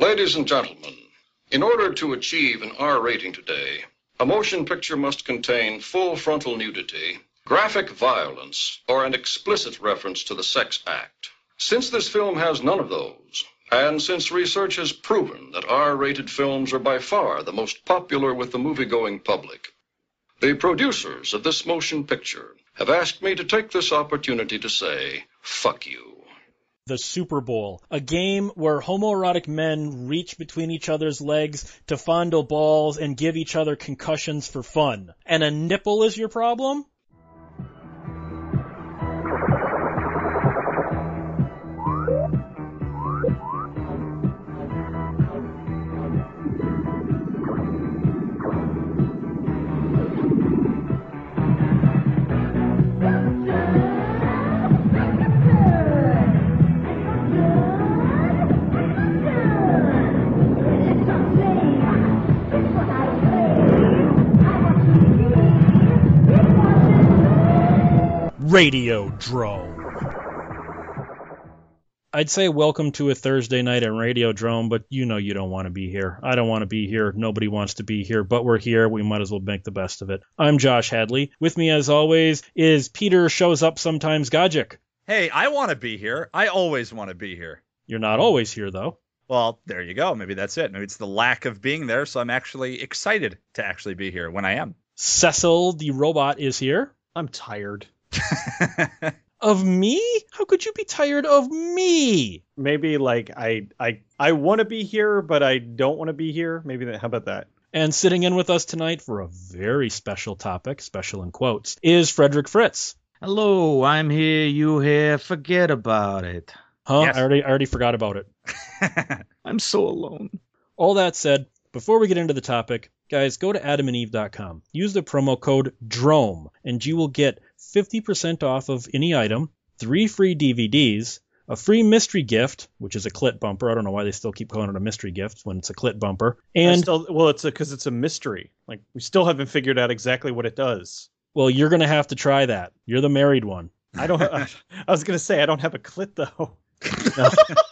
Ladies and gentlemen, in order to achieve an R rating today, a motion picture must contain full frontal nudity, graphic violence, or an explicit reference to the sex act. Since this film has none of those, and since research has proven that R rated films are by far the most popular with the movie going public, the producers of this motion picture have asked me to take this opportunity to say, fuck you. The Super Bowl, a game where homoerotic men reach between each other's legs to fondle balls and give each other concussions for fun. And a nipple is your problem? Radio Drome. I'd say welcome to a Thursday night at Radio Drome, but you know you don't want to be here. I don't want to be here. Nobody wants to be here, but we're here. We might as well make the best of it. I'm Josh Hadley. With me, as always, is Peter Shows Up Sometimes Gajic. Hey, I want to be here. I always want to be here. You're not always here, though. Well, there you go. Maybe that's it. Maybe it's the lack of being there, so I'm actually excited to actually be here when I am. Cecil the robot is here. I'm tired. Of me? How could you be tired of me? Maybe like I I I want to be here, but I don't want to be here. Maybe that. How about that? And sitting in with us tonight for a very special topic, special in quotes, is Frederick Fritz. Hello, I'm here, you here, forget about it. Huh? Yes. I already I already forgot about it. I'm so alone. All that said, before we get into the topic, guys, go to adamandeve.com. Use the promo code DROME, and you will get 50% off of any item, three free DVDs, a free mystery gift, which is a clit bumper. I don't know why they still keep calling it a mystery gift when it's a clit bumper. And, still, well, it's because it's a mystery. Like we still haven't figured out exactly what it does. well, you're going to have to try that. You're the married one. I don't. I, I was gonna say I don't have a clit though.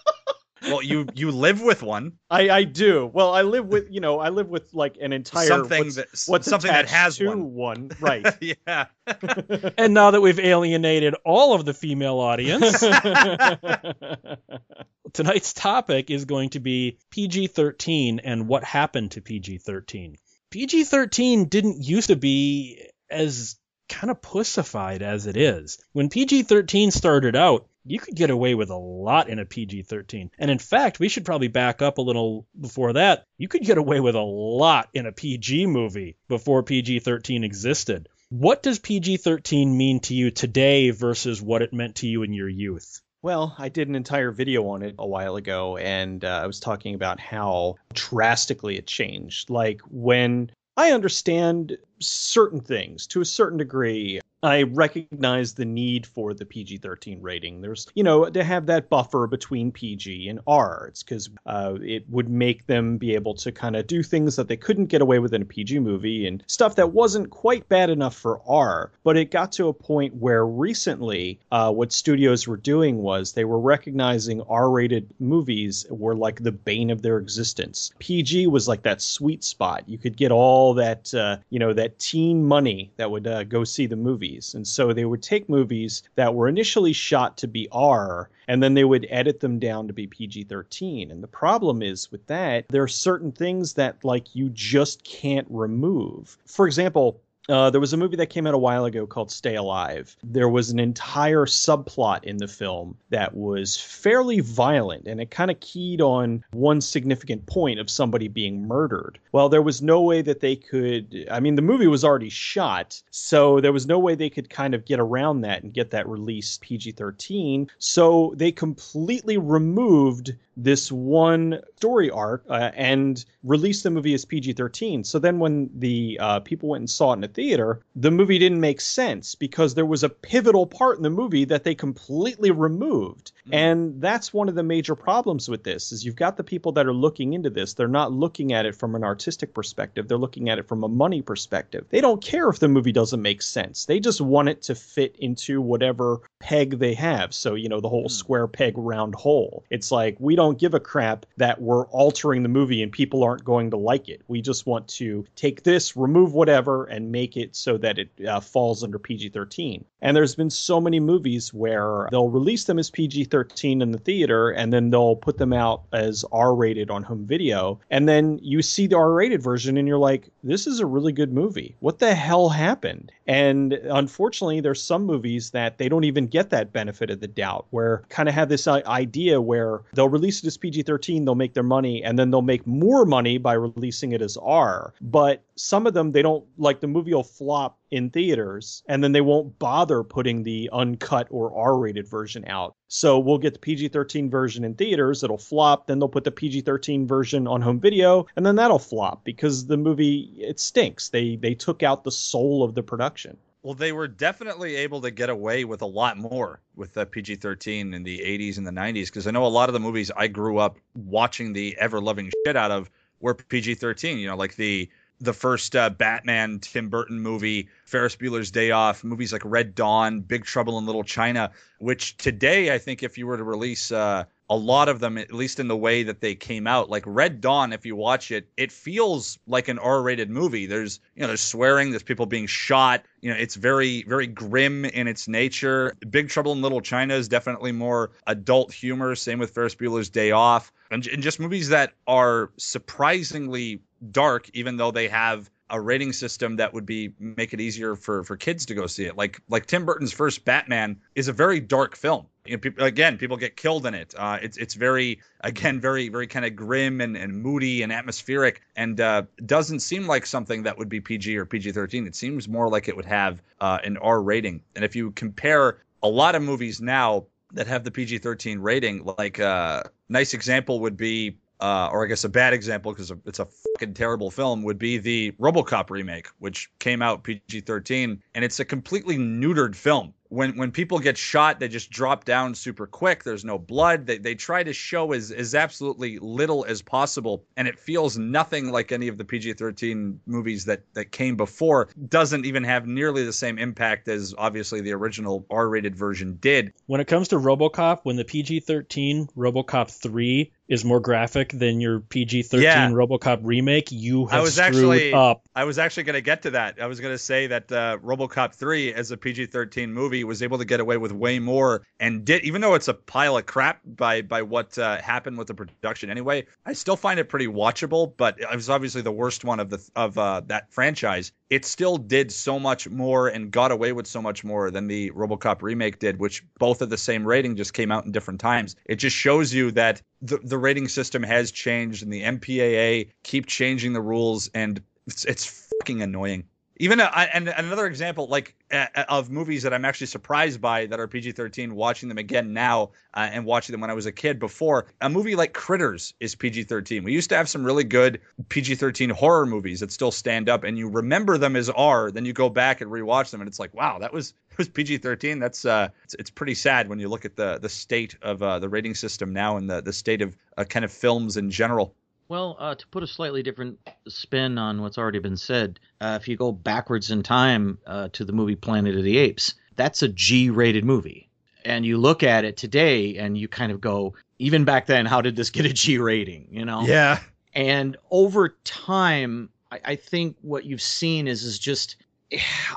well, you you live with one. I I do. Well, I live with you know I live with like an entire something what's, that what's something that has to one. one. Right. yeah. And now that we've alienated all of the female audience, tonight's topic is going to be PG 13 and what happened to PG 13. PG 13 didn't used to be as kind of pussified as it is. When PG 13 started out, you could get away with a lot in a PG 13. And in fact, we should probably back up a little before that. You could get away with a lot in a PG movie before PG 13 existed. What does PG 13 mean to you today versus what it meant to you in your youth? Well, I did an entire video on it a while ago, and uh, I was talking about how drastically it changed. Like when I understand certain things to a certain degree. I recognize the need for the PG 13 rating. There's, you know, to have that buffer between PG and R. It's because uh, it would make them be able to kind of do things that they couldn't get away with in a PG movie and stuff that wasn't quite bad enough for R. But it got to a point where recently uh, what studios were doing was they were recognizing R rated movies were like the bane of their existence. PG was like that sweet spot. You could get all that, uh, you know, that teen money that would uh, go see the movies. And so they would take movies that were initially shot to be R and then they would edit them down to be PG 13. And the problem is with that, there are certain things that like you just can't remove. For example, uh, there was a movie that came out a while ago called Stay Alive. There was an entire subplot in the film that was fairly violent, and it kind of keyed on one significant point of somebody being murdered. Well, there was no way that they could. I mean, the movie was already shot, so there was no way they could kind of get around that and get that released PG 13. So they completely removed this one story arc uh, and released the movie as PG 13. So then when the uh, people went and saw it in a theater, the movie didn't make sense because there was a pivotal part in the movie that they completely removed. Mm. And that's one of the major problems with this is you've got the people that are looking into this. They're not looking at it from an artistic perspective. They're looking at it from a money perspective. They don't care if the movie doesn't make sense. They just want it to fit into whatever peg they have. So, you know, the whole square peg round hole. It's like we don't give a crap that we're altering the movie and people aren't going to like it. We just want to take this, remove whatever, and make it so that it uh, falls under PG 13. And there's been so many movies where they'll release them as PG 13 in the theater and then they'll put them out as R rated on home video. And then you see the R rated version and you're like, this is a really good movie. What the hell happened? And unfortunately, there's some movies that they don't even get that benefit of the doubt, where kind of have this idea where they'll release it as PG 13, they'll make their money, and then they'll make more money by releasing it as R. But some of them, they don't like the movie will flop in theaters and then they won't bother putting the uncut or R rated version out. So we'll get the PG 13 version in theaters, it'll flop, then they'll put the PG 13 version on home video, and then that'll flop because the movie it stinks. They they took out the soul of the production. Well, they were definitely able to get away with a lot more with the PG 13 in the 80s and the 90s because I know a lot of the movies I grew up watching the ever loving shit out of were PG 13. You know, like the the first uh, Batman Tim Burton movie, Ferris Bueller's Day Off, movies like Red Dawn, Big Trouble in Little China, which today I think if you were to release uh, a lot of them, at least in the way that they came out, like Red Dawn, if you watch it, it feels like an R-rated movie. There's you know there's swearing, there's people being shot. You know, it's very very grim in its nature. Big Trouble in Little China is definitely more adult humor. Same with Ferris Bueller's Day Off, and, and just movies that are surprisingly dark, even though they have a rating system that would be make it easier for for kids to go see it. Like like Tim Burton's first Batman is a very dark film. You know, people, again, people get killed in it. Uh, it's it's very again very very kind of grim and, and moody and atmospheric, and uh, doesn't seem like something that would be PG or PG thirteen. It seems more like it would have uh, an R rating. And if you compare a lot of movies now that have the PG thirteen rating, like uh, nice example would be uh, or I guess a bad example because it's a fucking terrible film, would be the RoboCop remake, which came out PG-13, and it's a completely neutered film. When when people get shot, they just drop down super quick. There's no blood. They they try to show as as absolutely little as possible, and it feels nothing like any of the PG-13 movies that that came before. Doesn't even have nearly the same impact as obviously the original R-rated version did. When it comes to RoboCop, when the PG-13 RoboCop 3 is more graphic than your PG-13 Yeah. RoboCop remake, you have I was screwed actually up. I was actually going to get to that. I was going to say that uh, RoboCop 3 as a PG-13 movie was able to get away with way more and did even though it's a pile of crap by by what uh, happened with the production anyway. I still find it pretty watchable, but it was obviously the worst one of the of uh, that franchise. It still did so much more and got away with so much more than the RoboCop remake did, which both of the same rating just came out in different times. It just shows you that the, the rating system has changed and the MPAA keep changing the rules and it's, it's fucking annoying. Even uh, and another example, like uh, of movies that I'm actually surprised by that are PG-13, watching them again now uh, and watching them when I was a kid before. A movie like Critters is PG-13. We used to have some really good PG-13 horror movies that still stand up, and you remember them as R. Then you go back and rewatch them, and it's like, wow, that was it was PG-13. That's uh, it's, it's pretty sad when you look at the the state of uh, the rating system now and the the state of uh, kind of films in general. Well, uh, to put a slightly different spin on what's already been said, uh, if you go backwards in time uh, to the movie Planet of the Apes, that's a G rated movie. And you look at it today and you kind of go, even back then, how did this get a G rating? You know? Yeah. And over time, I, I think what you've seen is is just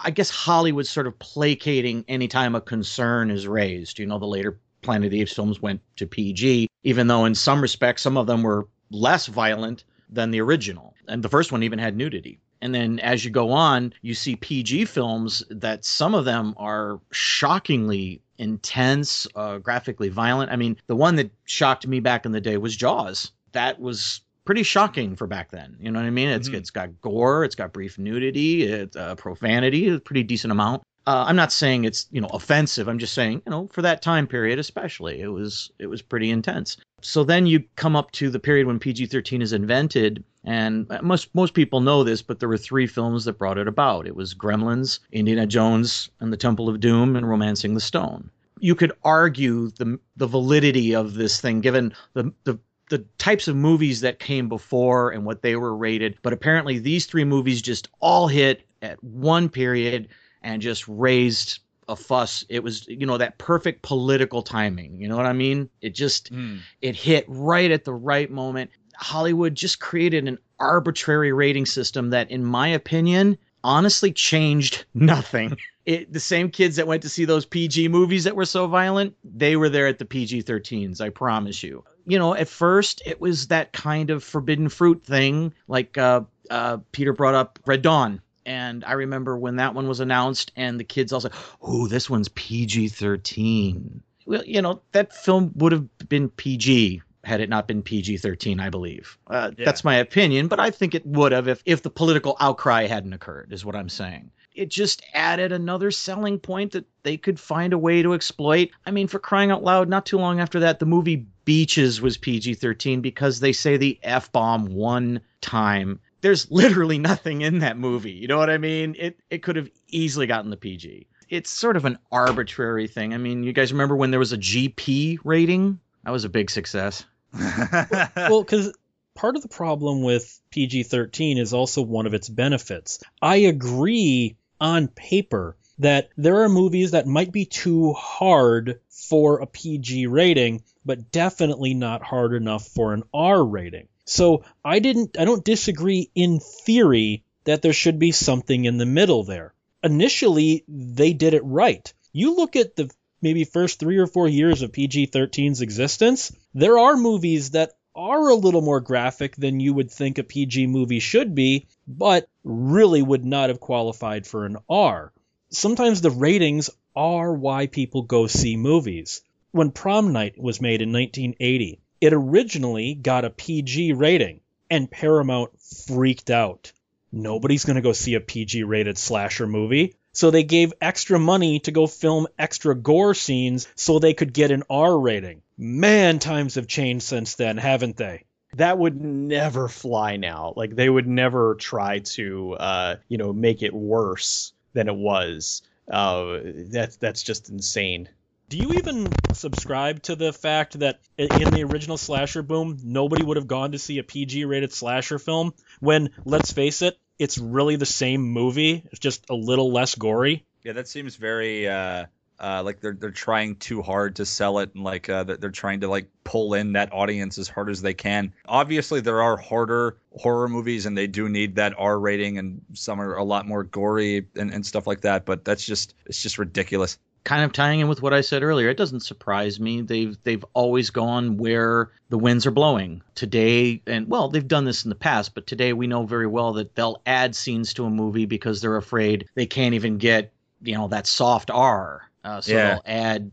I guess Hollywood sort of placating anytime a concern is raised. You know, the later Planet of the Apes films went to PG, even though in some respects some of them were less violent than the original. And the first one even had nudity. And then as you go on, you see PG films that some of them are shockingly intense, uh, graphically violent. I mean, the one that shocked me back in the day was Jaws. That was pretty shocking for back then. You know what I mean? It's Mhm. it's got gore, it's got brief nudity, it's uh, profanity, a pretty decent amount. Uh, I'm not saying it's you know offensive. I'm just saying you know for that time period, especially, it was it was pretty intense. So then you come up to the period when PG-13 is invented, And most most people know this, but there were three films that brought it about. It was Gremlins, Indiana Jones and the Temple of Doom, and Romancing the Stone. You could argue the the validity of this thing given the the the types of movies that came before and what they were rated, but apparently these three movies just all hit at one period and just raised a fuss. It was, you know, that perfect political timing. You know what I mean? It just Mm. it hit right at the right moment. Hollywood just created an arbitrary rating system that, in my opinion, honestly changed nothing. It, the same kids that went to see those PG movies that were so violent, they were there at the PG 13s, I promise you. You know, at first it was that kind of forbidden fruit thing, like uh, uh, Peter brought up Red Dawn. And I remember when that one was announced, and the kids all said, Oh, this one's PG 13. Well, you know, that film would have been PG had it not been PG 13, I believe. Uh, Yeah. That's my opinion, but I think it would have if, if the political outcry hadn't occurred, is what I'm saying. It just added another selling point that they could find a way to exploit. I mean, for crying out loud, not too long after that, the movie Beaches was PG 13 because they say the F bomb one time. There's literally nothing in that movie. You know what I mean? It, it could have easily gotten the PG. It's sort of an arbitrary thing. I mean, you guys remember when there was a GP rating? That was a big success. well, because part of the problem with PG 13 is also one of its benefits. I agree on paper that there are movies that might be too hard for a PG rating, but definitely not hard enough for an R rating. So I didn't, I don't disagree in theory that there should be something in the middle there. Initially, they did it right. You look at the maybe first three or four years of PG 13's existence, there are movies that are a little more graphic than you would think a PG movie should be, but really would not have qualified for an R. Sometimes the ratings are why people go see movies. When Prom Night was made in 1980, it originally got a PG rating, and Paramount freaked out. Nobody's going to go see a PG rated slasher movie. So they gave extra money to go film extra gore scenes so they could get an R rating. Man, times have changed since then, haven't they? that would never fly now. Like they would never try to, uh, you know, make it worse than it was. Uh, that's that's just insane. Do you even subscribe to the fact that in the original slasher boom, nobody would have gone to see a PG rated slasher film when, let's face it, it's really the same movie, it's just a little less gory? Yeah, that seems very uh, uh, like they're they're trying too hard to sell it, and like uh, they're, trying to like pull in that audience as hard as they can. Obviously, there are harder horror movies, and they do need that R rating, and some are a lot more gory and, and stuff like that. But that's just it's just ridiculous. Kind of tying in with what I said earlier, it doesn't surprise me. They've they've always gone where the winds are blowing. Today, and well, they've done this in the past, but today we know very well that they'll add scenes to a movie because they're afraid they can't even get you know that soft R. Uh, so Yeah. they'll add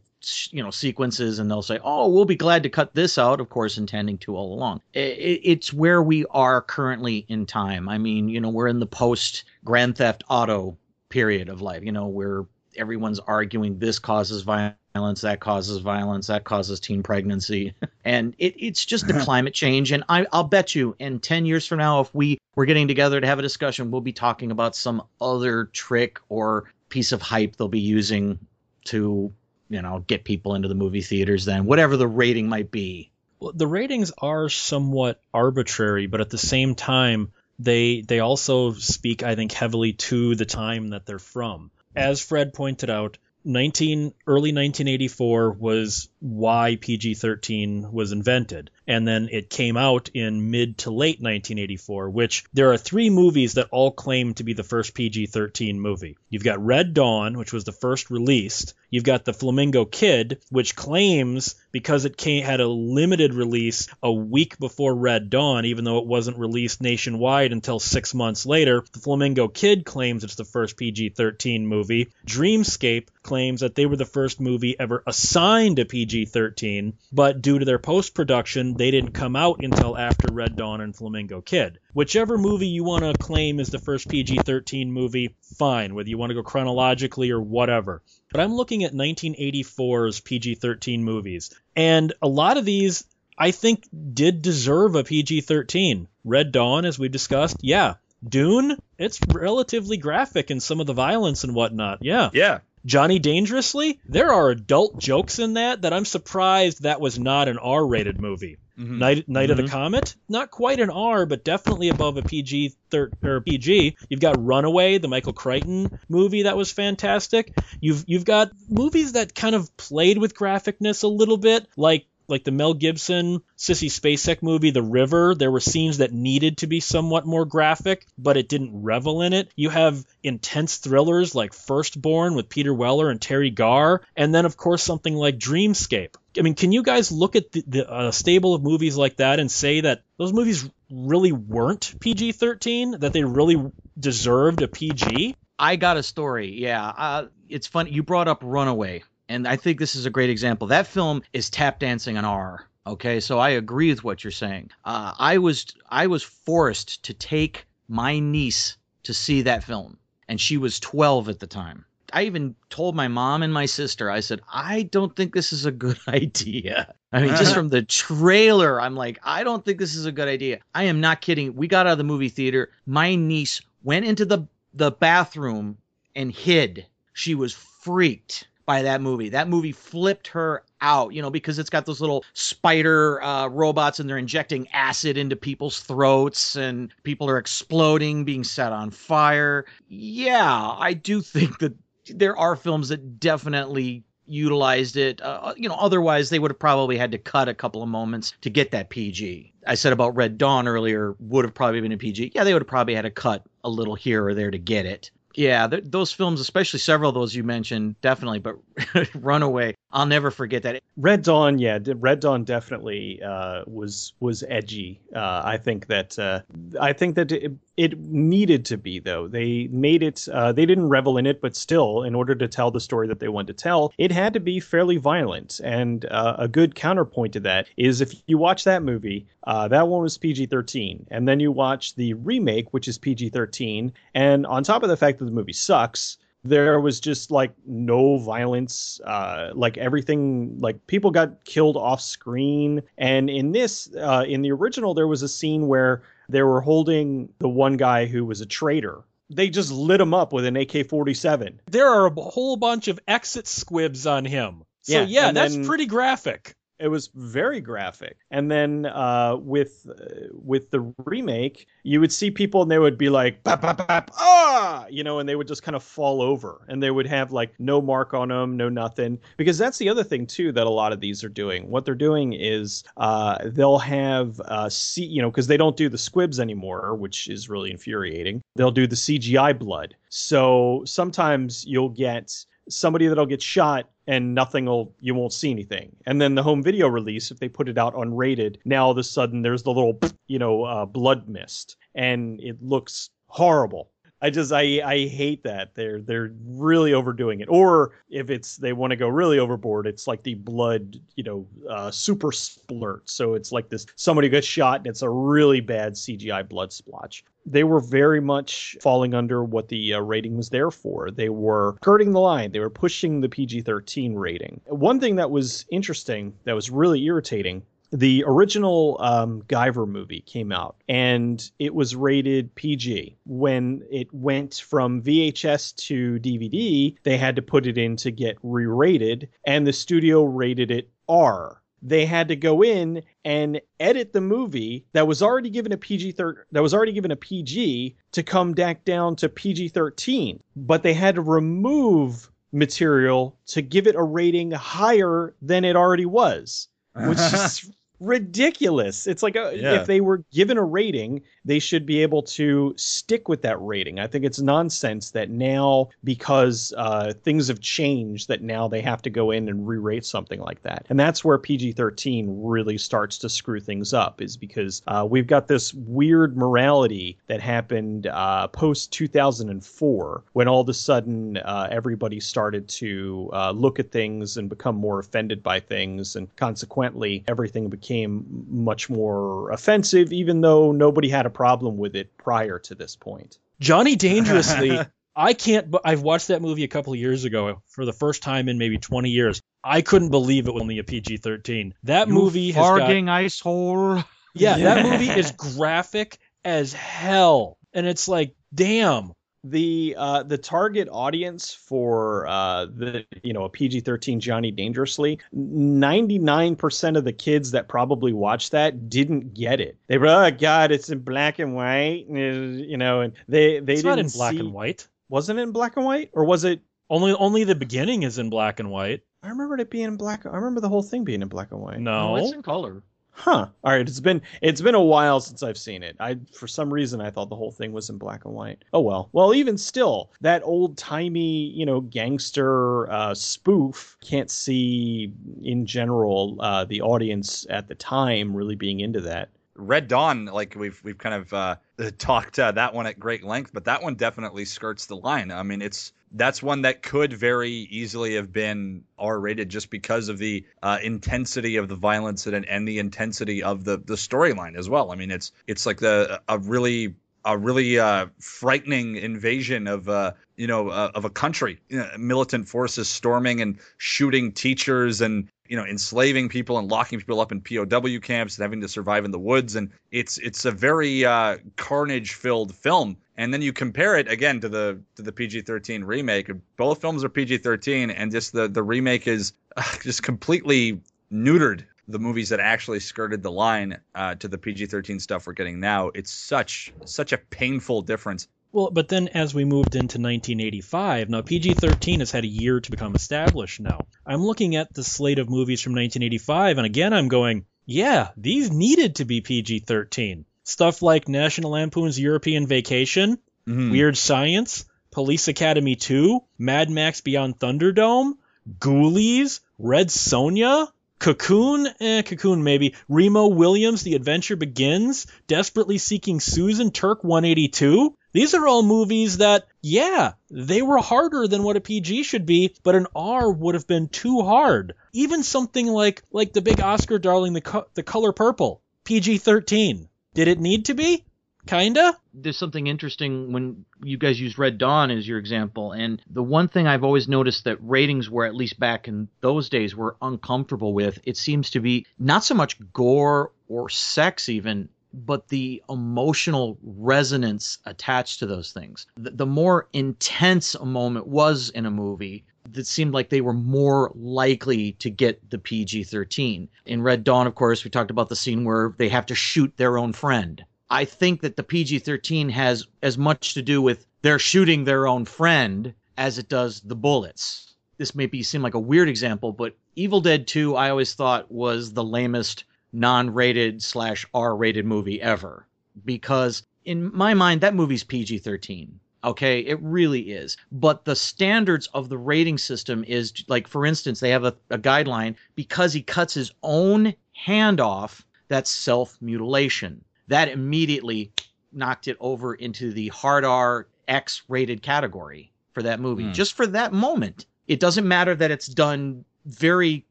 you know sequences and they'll say oh we'll be glad to cut this out of course intending to all along it's where we are currently in time i mean you know we're in the post grand theft auto period of life you know where everyone's arguing this causes violence, that causes violence, that causes teen pregnancy, and it, it's just the climate change. And I, I'll bet you, in ten years from now, if we were getting together to have a discussion, we'll be talking about some other trick or piece of hype they'll be using to, you know, get people into the movie theaters. Then whatever the rating might be. Well, the ratings are somewhat arbitrary, but at the same time, they they also speak, I think, heavily to the time that they're from. As Fred pointed out, 19 early 1984 was why PG-13 was invented, and then it came out in mid to late 1984. Which there are three movies that all claim to be the first PG-13 movie. You've got Red Dawn, which was the first released. You've got the Flamingo Kid, which claims because it came, had a limited release a week before Red Dawn, even though it wasn't released nationwide until six months later. The Flamingo Kid claims it's the first PG 13 movie. Dreamscape claims that they were the first movie ever assigned a PG 13, but due to their post production, they didn't come out until after Red Dawn and Flamingo Kid. Whichever movie you want to claim is the first PG 13 movie, fine, whether you want to go chronologically or whatever. But I'm looking at 1984's PG 13 movies, and a lot of these I think did deserve a PG 13. Red Dawn, as we've discussed, yeah. Dune, it's relatively graphic in some of the violence and whatnot. Yeah. Yeah. Johnny Dangerously, there are adult jokes in that that I'm surprised that was not an R-rated movie. Mhm. Night Night of the Comet, not quite an R, but definitely above a PG thir- or PG. You've got Runaway, the Michael Crichton movie that was fantastic. You've you've got movies that kind of played with graphicness a little bit, like like the Mel Gibson Sissy Spacek movie The River. There were scenes that needed to be somewhat more graphic, but it didn't revel in it. You have intense thrillers like Firstborn with Peter Weller and Teri Garr, and then of course something like Dreamscape. I mean, can you guys look at the, the uh, stable of movies like that and say that those movies really weren't PG-13? That they really deserved a PG? I got a story. Yeah, uh, it's funny. You brought up Runaway, and I think this is a great example. That film is tap dancing on R. Okay, so I agree with what you're saying. Uh, I was I was forced to take my niece to see that film, and she was 12 at the time. I even told my mom and my sister. I said, I don't think this is a good idea. I mean, just from the trailer, I'm like, I don't think this is a good idea. I am not kidding. We got out of the movie theater. My niece went into the the bathroom and hid. She was freaked by that movie. That movie flipped her out, you know, because it's got those little spider uh, robots and they're injecting acid into people's throats and people are exploding, being set on fire. Yeah, I do think that there are films that definitely utilized it. Uh, you know, otherwise they would have probably had to cut a couple of moments to get that PG. I said about Red Dawn earlier would have probably been a PG. Yeah, they would have probably had to cut a little here or there to get it. Yeah, th- those films, especially several of those you mentioned, definitely. But Runaway, I'll never forget that. Red Dawn, yeah, Red Dawn definitely uh, was was edgy. Uh, I think that uh, I think that it, it needed to be though. They made it. Uh, they didn't revel in it, but still, in order to tell the story that they wanted to tell, it had to be fairly violent. And uh, a good counterpoint to that is if you watch that movie, uh, that one was PG-13, and then you watch the remake, which is PG-13, and on top of the fact that the movie sucks there was just like no violence uh like everything like people got killed off screen and in this uh in the original there was a scene where they were holding the one guy who was a traitor they just lit him up with an AK-47 There are a whole bunch of exit squibs on him. So Yeah, yeah, that's then- pretty graphic. It was very graphic. And then uh with uh, with the remake you would see people and they would be like bap, bap, bap, ah! You know and they would just kind of fall over and they would have like no mark on them no nothing. Because that's the other thing too that a lot of these are doing. What they're doing is uh they'll have uh you know because they don't do the squibs anymore which is really infuriating. They'll do the cgi blood. So sometimes you'll get somebody that'll get shot and nothing will you won't see anything. And then the home video release if they put it out unrated now all of a sudden there's the little you know uh, blood mist. And it looks horrible i just i i hate that they're they're really overdoing it or if it's they want to go really overboard it's like the blood you know uh, super splurt so it's like this somebody gets shot and it's a really bad cgi blood splotch they were very much falling under what the uh, rating was there for. They were skirting the line. They were pushing the PG 13 rating. One thing that was interesting, that was really irritating, the original um, Guyver movie came out and it was rated PG. When it went from VHS to DVD, they had to put it in to get re rated, and the studio rated it R they had to go in and edit the movie that was already given a PG thir- that was already given a PG to come back down to PG thirteen, but they had to remove material to give it a rating higher than it already was, which is ridiculous. It's like uh, a, Yeah. if they were given a rating, they should be able to stick with that rating. I think it's nonsense that now because uh, things have changed, that now they have to go in and re-rate something like that. And that's where PG-13 really starts to screw things up, is because uh, we've got this weird morality that happened uh, post 2004 when all of a sudden uh, everybody started to uh, look at things and become more offended by things, and consequently everything became much more offensive, even though nobody had a problem with it prior to this point. Johnny Dangerously, I can't. But I've watched that movie a couple of years ago for the first time in maybe 20 years. I couldn't believe it was only a PG-13. That You movie has got farting ice hole. Yeah, that movie is graphic as hell. And it's like, damn. The uh, the target audience for uh, the you know a PG-13 Johnny Dangerously, 99% of the kids that probably watched that didn't get it. They were oh god, it's in black and white, you know, and they they It's didn't not in black see- and white. Wasn't it in black and white, or was it? Only only the beginning is in black and white. I remember it being in black. I remember the whole thing being in black and white. No. it's in color. Huh. All right. It's been it's been a while since I've seen it. I for some reason I thought the whole thing was in black and white. Oh well. Well, even still, that old timey you know gangster uh, spoof can't see in general uh, the audience at the time really being into that. Red Dawn, like we've we've kind of uh, talked uh, that one at great length, but that one definitely skirts the line. I mean, it's that's one that could very easily have been R-rated just because of the uh, intensity of the violence and and the intensity of the the storyline as well. I mean, it's it's like the a really a really uh, frightening invasion of uh, you know uh, of a country, you know, militant forces storming and shooting teachers and you know enslaving people and locking people up in POW camps and having to survive in the woods. And it's it's a very uh, carnage filled film. And then you compare it again to the to the PG-13 remake. Both films are PG-13 and just the the remake is just completely neutered the movies that actually skirted the line uh, to the PG-13 stuff we're getting now it's such such a painful difference Well, but then as we moved into 1985, now PG 13 has had a year to become established now. I'm looking at the slate of movies from 1985, and again, I'm going, yeah, these needed to be PG 13. Stuff like National Lampoon's European Vacation, Mhm. Weird Science, Police Academy 2, Mad Max Beyond Thunderdome, Ghoulies, Red Sonja, Cocoon, eh, Cocoon maybe, Remo Williams, The Adventure Begins, Desperately Seeking Susan, Turk 182. These are all movies that, yeah, they were harder than what a PG should be, but an R would have been too hard. Even something like like the big Oscar darling, The, Co- the Color Purple, PG-13. Did it need to be? Kinda. there's something interesting when you guys use Red Dawn as your example, and the one thing I've always noticed that ratings were at least back in those days were uncomfortable with. It seems to be not so much gore or sex even, but the emotional resonance attached to those things. The, the more intense a moment was in a movie, that seemed like they were more likely to get the PG 13. In Red Dawn, of course, we talked about the scene where they have to shoot their own friend. I think that the PG 13 has as much to do with they're shooting their own friend as it does the bullets. This may be seem like a weird example, but Evil Dead 2 I always thought was the lamest non-rated slash R-rated movie ever because in my mind that movie's PG-13. Okay, it really is. But the standards of the rating system is like, for instance, they have a, a guideline because he cuts his own hand off. That's self mutilation. That immediately knocked it over into the hard R X rated category for that movie. Hmm. Just for that moment. It doesn't matter that it's done very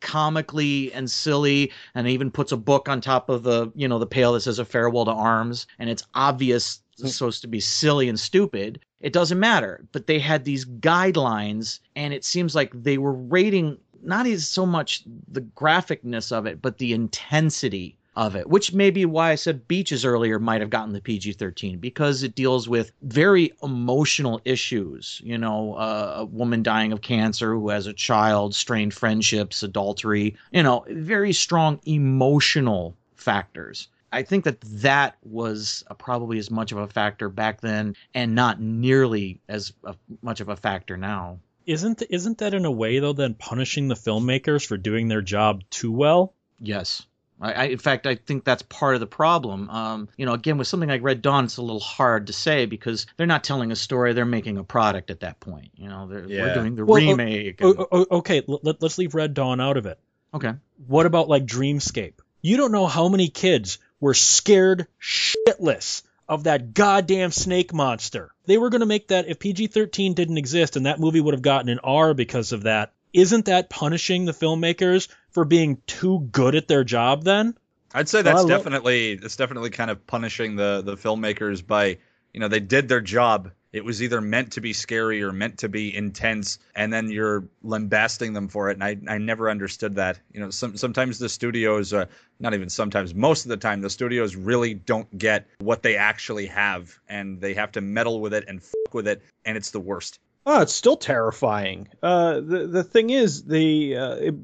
comically and silly and even puts a book on top of the you know the pail that says a farewell to arms and it's obvious it's supposed to be silly and stupid it doesn't matter but they had these guidelines and it seems like they were rating not as so much the graphicness of it but the intensity of it, which may be why I said Beaches earlier might have gotten the PG 13 because it deals with very emotional issues. You know, uh, a woman dying of cancer who has a child, strained friendships, adultery, you know, very strong emotional factors. I think that that was uh, probably as much of a factor back then and not nearly as a, much of a factor now. Isn't isn't that in a way though then punishing the filmmakers for doing their job too well? Yes. I, I, in fact, I think that's part of the problem. Um, you know, again, with something like Red Dawn, it's a little hard to say because they're not telling a story; they're making a product at that point. You know, they're, we're doing the Well, remake. and- O- o- okay, l- let, let's leave Red Dawn out of it. okay, What about like Dreamscape? You don't know how many kids were scared shitless of that goddamn snake monster. They were going to make that if PG 13 didn't exist and that movie would have gotten an R because of that. Isn't that punishing the filmmakers for being too good at their job then? I'd say that's I love- definitely that's definitely kind of punishing the the filmmakers by you know they did their job. It was either meant to be scary or meant to be intense and then you're lambasting them for it and i, I never understood that. You know some, sometimes the studios uh, not even sometimes most of the time the studios really don't get what they actually have and they have to meddle with it and fuck with it and it's the worst Oh, it's still terrifying. Uh, the the thing is, the uh, it,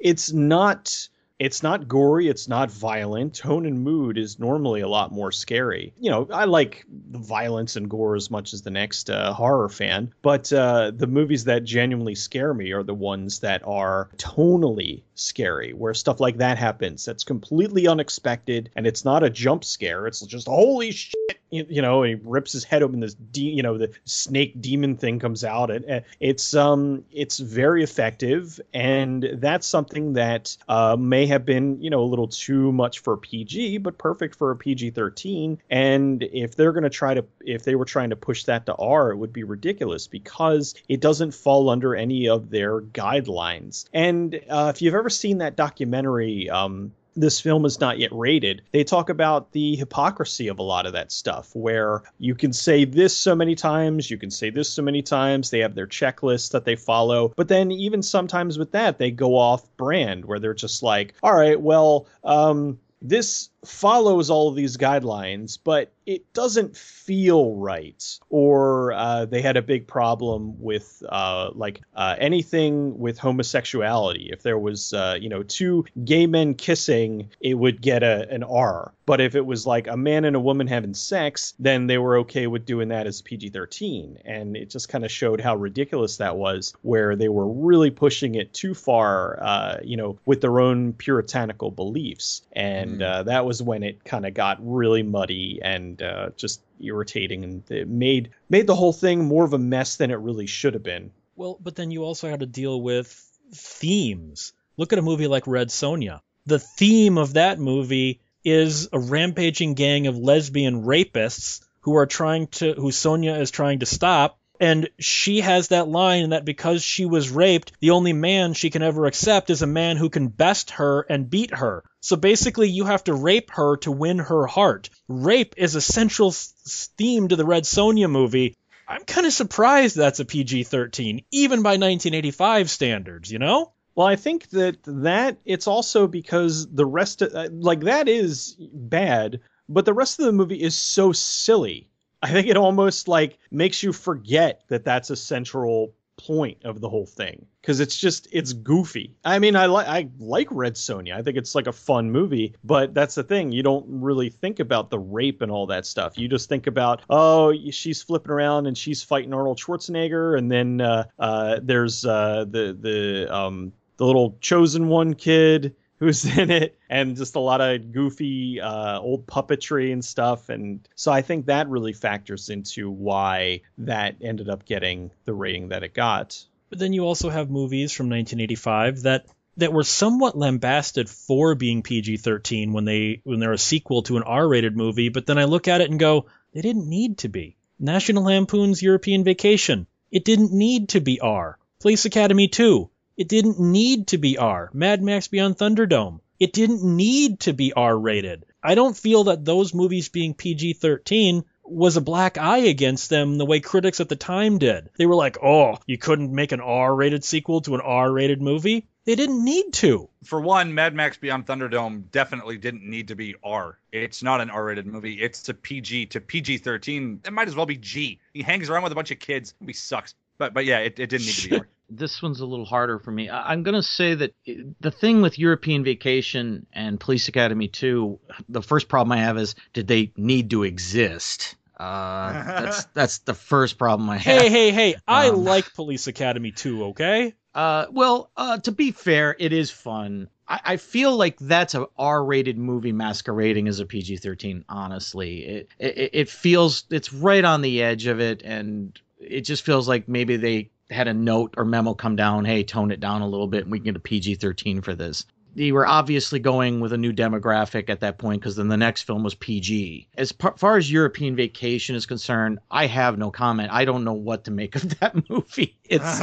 it's not it's not gory, it's not violent. Tone and mood is normally a lot more scary. You know, I like the violence and gore as much as the next uh, horror fan, but uh, the movies that genuinely scare me are the ones that are tonally scary, where stuff like that happens. That's completely unexpected, and it's not a jump scare. It's just holy shit, you, know. he rips his head open. This, de- you know, the snake demon thing comes out. It, it's um, it's very effective, and that's something that uh, may have been, you know, a little too much for PG, but perfect for a PG 13. And if they're going to try to, if they were trying to push that to R, it would be ridiculous because it doesn't fall under any of their guidelines. And uh, if you've ever seen that documentary, um, this film is not yet rated, they talk about the hypocrisy of a lot of that stuff, where you can say this so many times, you can say this so many times, they have their checklist that they follow, but then even sometimes with that, they go off brand, where they're just like, all right, well, um, this follows all of these guidelines, but it doesn't feel right. Or uh, they had a big problem with uh, like uh, anything with homosexuality. If there was, uh, you know, two gay men kissing, it would get a, an R. But if it was like a man and a woman having sex, then they were okay with doing that as PG 13. And it just kind of showed how ridiculous that was, where they were really pushing it too far, uh, you know, with their own puritanical beliefs. And mm. that was when it kind of got really muddy and uh, just irritating, and it made made the whole thing more of a mess than it really should have been. Well, but then you also had to deal with themes. Look at a movie like Red Sonja. The theme of that movie is a rampaging gang of lesbian rapists who are trying to who Sonja is trying to stop and she has that line that because she was raped, the only man she can ever accept is a man who can best her and beat her. So basically, you have to rape her to win her heart. Rape is a central theme to the Red Sonja movie. I'm kind of surprised that's a PG 13, even by 1985 standards, you know? Well, I think that that it's also because the rest of uh, like that is bad, but the rest of the movie is so silly I think it almost like makes you forget that that's a central point of the whole thing because it's just it's goofy. I mean, I like I like Red Sonja. I think it's like a fun movie, but that's the thing. You don't really think about the rape and all that stuff. You just think about oh, she's flipping around and she's fighting Arnold Schwarzenegger, and then uh, uh, there's uh, the the um, the little chosen one kid who's in it and just a lot of goofy uh, old puppetry and stuff. And so i think that really factors into why that ended up getting the rating that it got. But then you also have movies from 1985 that that were somewhat lambasted for being PG-13 when they when they're a sequel to an R-rated movie, but then I look at it and go, they didn't need to be. National Lampoon's European Vacation, it didn't need to be R. Police Academy 2, it didn't need to be R. Mad Max Beyond Thunderdome. It didn't need to be R rated. I don't feel that those movies being PG 13 was a black eye against them the way critics at the time did. They were like, oh, you couldn't make an R rated sequel to an R rated movie? They didn't need to. For one, Mad Max Beyond Thunderdome definitely didn't need to be R. It's not an R rated movie. It's a PG to PG 13. It might as well be G. He hangs around with a bunch of kids. He sucks. But but yeah, it, it didn't need to be R. this one's a little harder for me. I, am going to say that the thing with European Vacation and Police Academy 2, the first problem I have is did they need to exist? Uh, that's that's the first problem I have. Hey, hey, hey! I um, like Police Academy 2. Okay. Uh, well, uh, to be fair, it is fun. I, I feel like that's a R-rated movie masquerading as a PG-13. Honestly, it, it it feels it's right on the edge of it, and it just feels like maybe they had a note or memo come down, hey, tone it down a little bit and we can get a PG 13 for this. They were obviously going with a new demographic at that point because then the next film was PG. As par- far as European Vacation is concerned, I have no comment. I don't know what to make of that movie. It's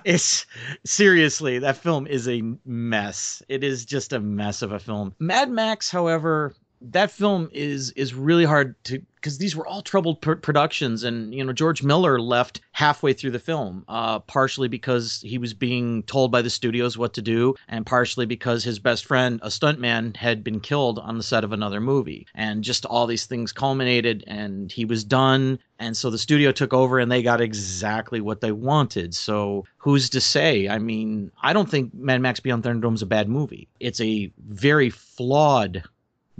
it's seriously that film is a mess. It is just a mess of a film. Mad Max, however, that film is is really hard to because these were all troubled pr- productions and you know george miller left halfway through the film uh, partially because he was being told by the studios what to do and partially because his best friend a stuntman had been killed on the set of another movie. And just all these things culminated and he was done. And so the studio took over and they got exactly what they wanted. So who's to say? I mean i don't think mad max beyond thunderdome is a bad movie. It's a very flawed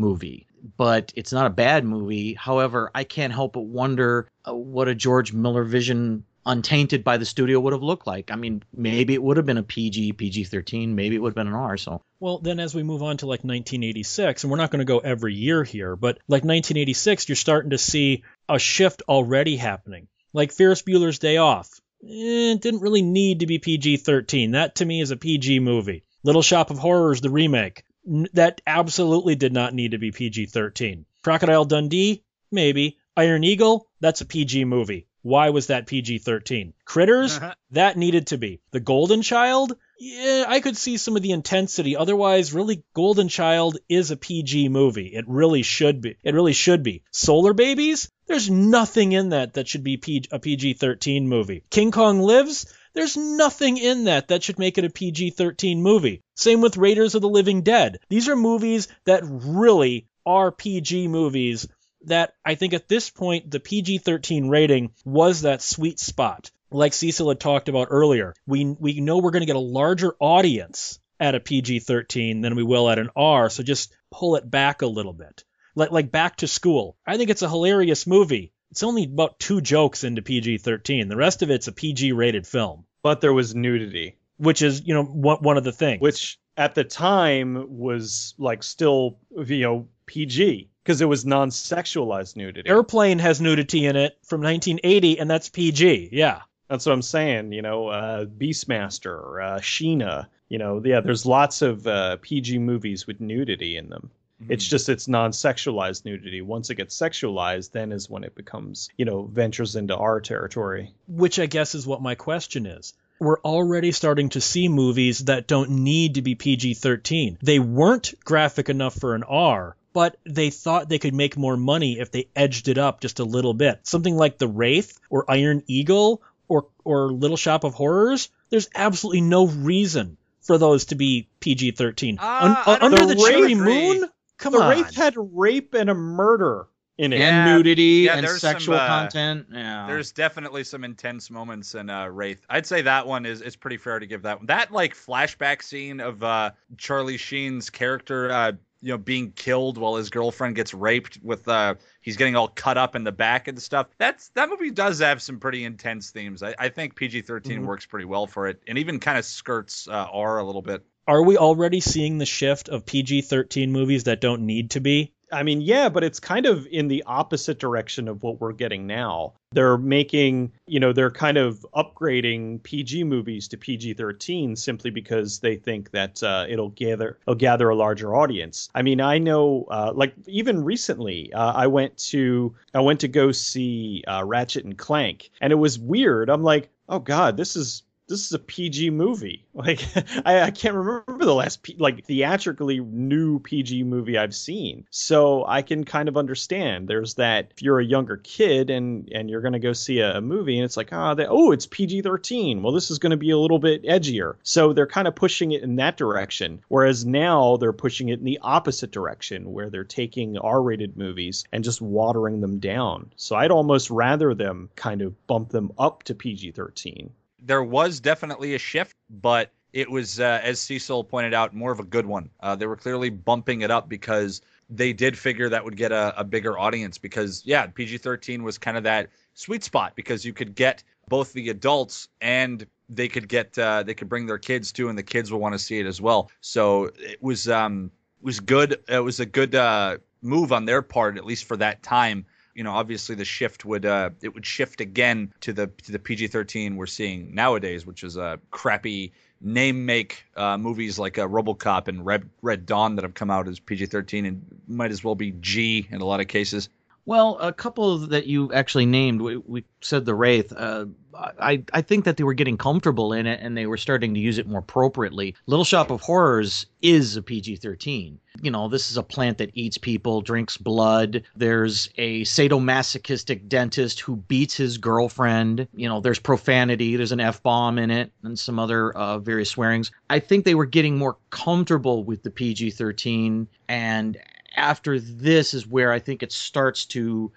movie, but it's not a bad movie. However, I can't help but wonder uh, what a George Miller vision untainted by the studio would have looked like. I mean, maybe it would have been a PG, PG 13, maybe it would have been an R. So, well, then as we move on to like 1986, and we're not going to go every year here, but like 1986, you're starting to see a shift already happening. Like Ferris Bueller's Day Off. Eh, it didn't really need to be PG 13. That to me is a PG movie. Little Shop of Horrors, the remake that absolutely did not need to be PG 13. Crocodile Dundee? Maybe. Iron Eagle? That's a PG movie. Why was that PG 13? Critters? Uh-huh. That needed to be. The Golden Child? Yeah, I could see some of the intensity. Otherwise, really, Golden Child is a PG movie. It really should be. It really should be. Solar Babies? There's nothing in that that should be a PG 13 movie. King Kong Lives? There's nothing in that that should make it a PG 13 movie. Same with Raiders of the Living Dead. These are movies that really are PG movies that I think at this point the PG 13 rating was that sweet spot. Like Cecil had talked about earlier, we, we know we're going to get a larger audience at a PG 13 than we will at an R, so just pull it back a little bit. Like, like Back to School. I think it's a hilarious movie, it's only about two jokes into PG 13. The rest of it's a PG rated film. But there was nudity. Which is, you know, one, of the things. Which at the time was like still, you know, PG because it was non sexualized nudity. Airplane has nudity in it from 1980, and that's PG. Yeah. That's what I'm saying. You know, uh, Beastmaster, uh, Sheena. You know, yeah, there's lots of uh, PG movies with nudity in them. Mm-hmm. It's just it's non-sexualized nudity. Once it gets sexualized, then is when it becomes, you know, ventures into our territory. Which I guess is what my question is. We're already starting to see movies that don't need to be PG-13. They weren't graphic enough for an R, but they thought they could make more money if they edged it up just a little bit. Something like The Wraith or Iron Eagle or or Little Shop of Horrors, there's absolutely no reason for those to be PG-13. Uh, Un- under the, the Cherry Moon, Come the on. Wraith had rape and a murder in it. And nudity yeah, and sexual some, uh, content. Yeah. There's definitely some intense moments in uh, Wraith. I'd say that one is is pretty fair to give that one. That like flashback scene of uh, Charlie Sheen's character uh, you know being killed while his girlfriend gets raped with uh he's getting all cut up in the back and stuff that's that movie does have some pretty intense themes i, I think pg-13 mm-hmm. works pretty well for it and even kind of skirts uh, r a little bit are we already seeing the shift of PG 13 movies that don't need to be? I mean, yeah, but it's kind of in the opposite direction of what we're getting now. They're making, you know, they're kind of upgrading PG movies to PG 13 simply because they think that uh, it'll gather it'll gather a larger audience. I mean, I know, uh, like even recently, uh, I went to I went to go see uh, Ratchet and Clank, and it was weird. I'm like, oh god, this is this is a PG movie. Like I, I can't remember the last P, like theatrically new PG movie I've seen. So I can kind of understand. There's that if you're a younger kid and and you're gonna go see a, a movie and it's like ah oh, oh it's PG-13. Well this is gonna be a little bit edgier. So they're kind of pushing it in that direction. Whereas now they're pushing it in the opposite direction where they're taking R-rated movies and just watering them down. So I'd almost rather them kind of bump them up to PG-13 there was definitely a shift, but it was, uh, as Cecil pointed out, more of a good one. Uh, they were clearly bumping it up because they did figure that would get a, a bigger audience. Because yeah, PG thirteen was kind of that sweet spot because you could get both the adults and they could get uh, they could bring their kids too, and the kids will want to see it as well. So it was um it was good. It was a good uh, move on their part, at least for that time you know, obviously the shift would uh, it would shift again to the to the PG-13 we're seeing nowadays, which is a crappy name make uh, movies like uh, RoboCop and Red Red Dawn that have come out as PG-13 and might as well be G in a lot of cases. Well, a couple that you actually named, we, we said the Wraith. Uh, I I think that they were getting comfortable in it and they were starting to use it more appropriately. Little Shop of Horrors is a PG-13. You know, this is a plant that eats people, drinks blood. There's a sadomasochistic dentist who beats his girlfriend. You know, there's profanity. There's an f bomb in it and some other uh, various swearings. I think they were getting more comfortable with the PG-13 and after this is where I think it starts to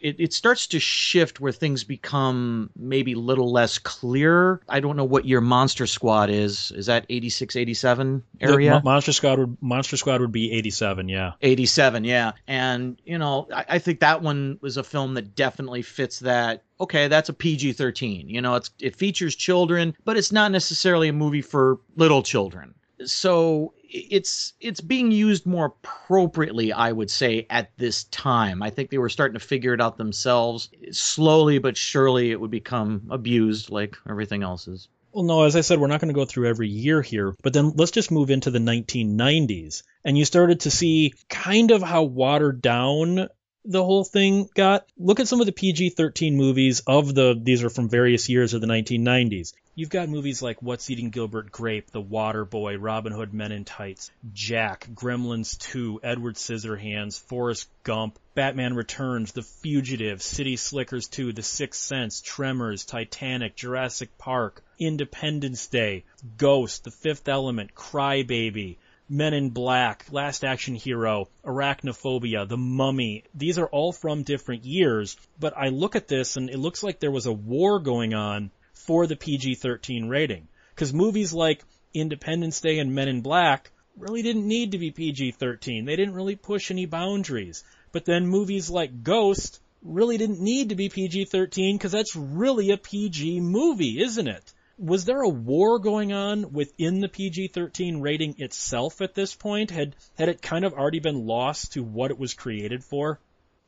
it, it starts to shift where things become maybe a little less clear. I don't know what your Monster Squad is. Is that 86, 87 area? The Monster Squad would Monster Squad would be 87, yeah. 87, yeah. And you know, I, I think that one was a film that definitely fits that okay, that's a PG 13. You know, it's it features children, but it's not necessarily a movie for little children. So it's it's being used more appropriately i would say at this time i think they were starting to figure it out themselves slowly but surely it would become abused like everything else is well no as i said we're not going to go through every year here but then let's just move into the 1990s and you started to see kind of how watered down the whole thing got. Look at some of the PG-13 movies of the these are from various years of the 1990s. You've got movies like What's Eating Gilbert Grape, The Water Boy, Robin Hood Men in Tights, Jack, Gremlins 2, Edward Scissorhands, Forrest Gump, Batman Returns, The Fugitive, City Slickers 2, The Sixth Sense, Tremors, Titanic, Jurassic Park, Independence Day, Ghost, The Fifth Element, Crybaby, Men in Black, Last Action Hero, Arachnophobia, The Mummy. These are all from different years, but I look at this and it looks like there was a war going on for the PG-13 rating. Because movies like Independence Day and Men in Black really didn't need to be PG-13. They didn't really push any boundaries. But then movies like Ghost really didn't need to be PG-13 because that's really a PG movie, isn't it? Was there a war going on within the PG-13 rating itself at this point? Had had it kind of already been lost to what it was created for?